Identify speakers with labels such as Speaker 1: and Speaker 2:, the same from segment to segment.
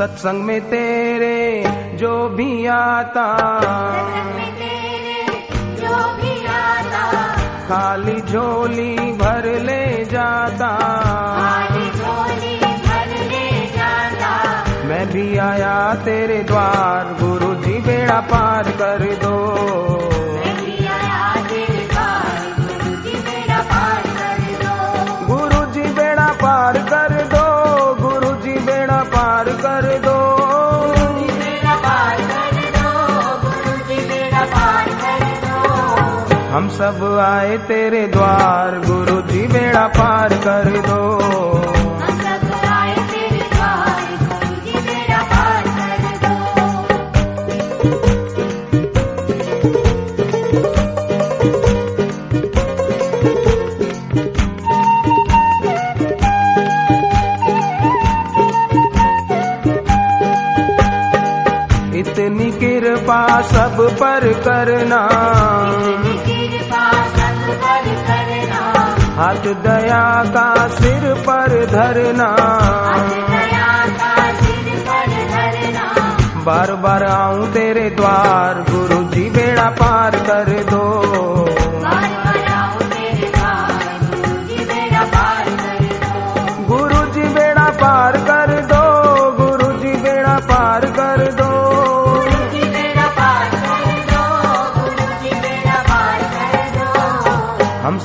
Speaker 1: सत्संग में तेरे जो भी आता। खाली झोली भर ले जाता। मैं भी आया तेरे द्वार गुरु जी बेड़ा पार कर दो। सब आए तेरे द्वार गुरु जी बेड़ा पार कर दो। इतनी कृपा सब पर करना। हाथ दया का सिर पर धरना। बार बार आऊँ तेरे द्वार गुरु जी बेड़ा पार।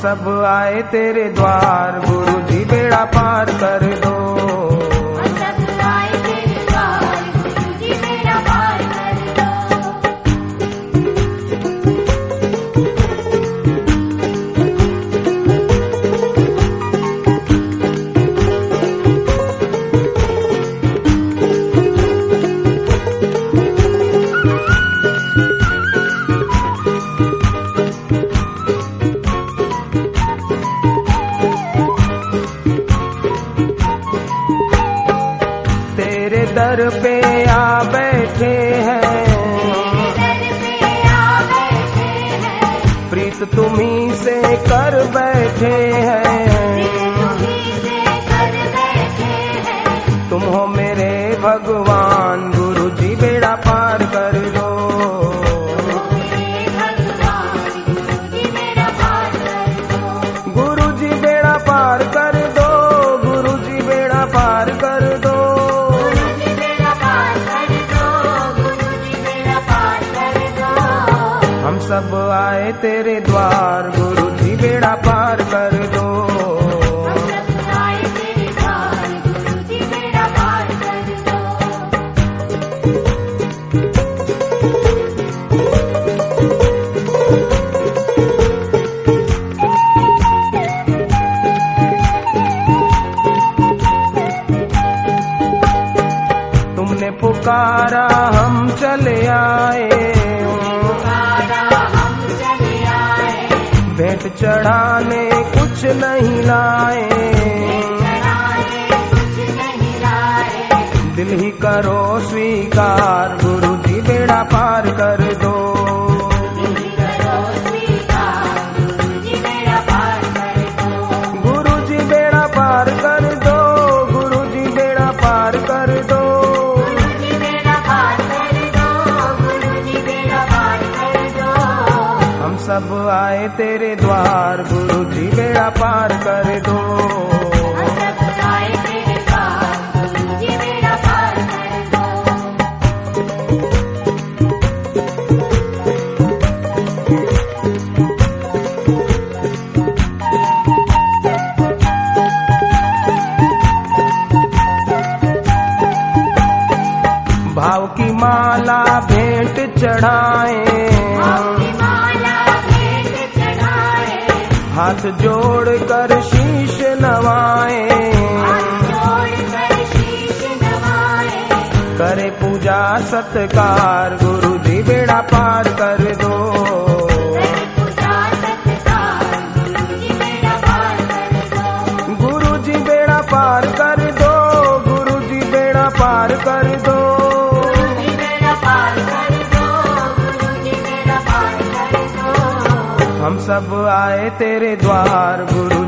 Speaker 1: सब आए तेरे द्वार गुरु जी बेड़ा पार कर दो। दर पे आ बैठे हैं। प्रीत तुम्ही से कर बैठे हैं। तुम हो मेरे भगवान गुरु जी बेड़ा पार कर पुकारा हम चले आए। भेंट चढ़ाने कुछ नहीं लाए। दिल ही करो स्वीकार। तेरे हाथ जोड़ कर शीश नवाए।
Speaker 2: करे
Speaker 1: पूजा सत्कार गुरु जी बेड़ा पार कर दो। सब आए तेरे द्वार गुरु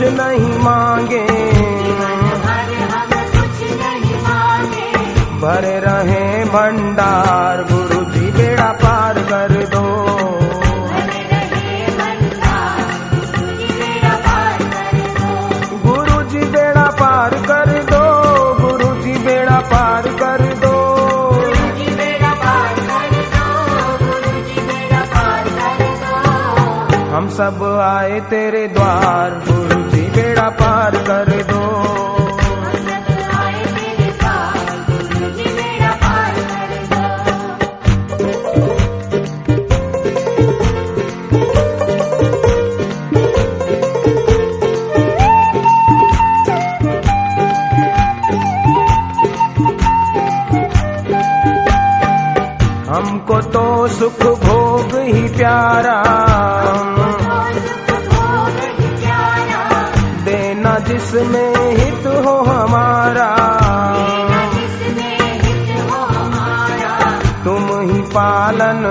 Speaker 1: कुछ नहीं मांगे।
Speaker 2: भर
Speaker 1: रहे भंडार गुरु जी बेड़ा पार कर दो। गुरु जी बेड़ा पार कर दो गुरु जी बेड़ा पार कर दो। हम सब आए तेरे द्वार गुरु पार कर दो। हमको तो सुख भोग ही प्यारा। जिसमें हित हो हमारा। तुम ही पालन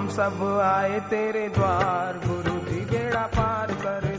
Speaker 1: हम सब आए तेरे द्वार गुरु जी बेड़ा पार कर।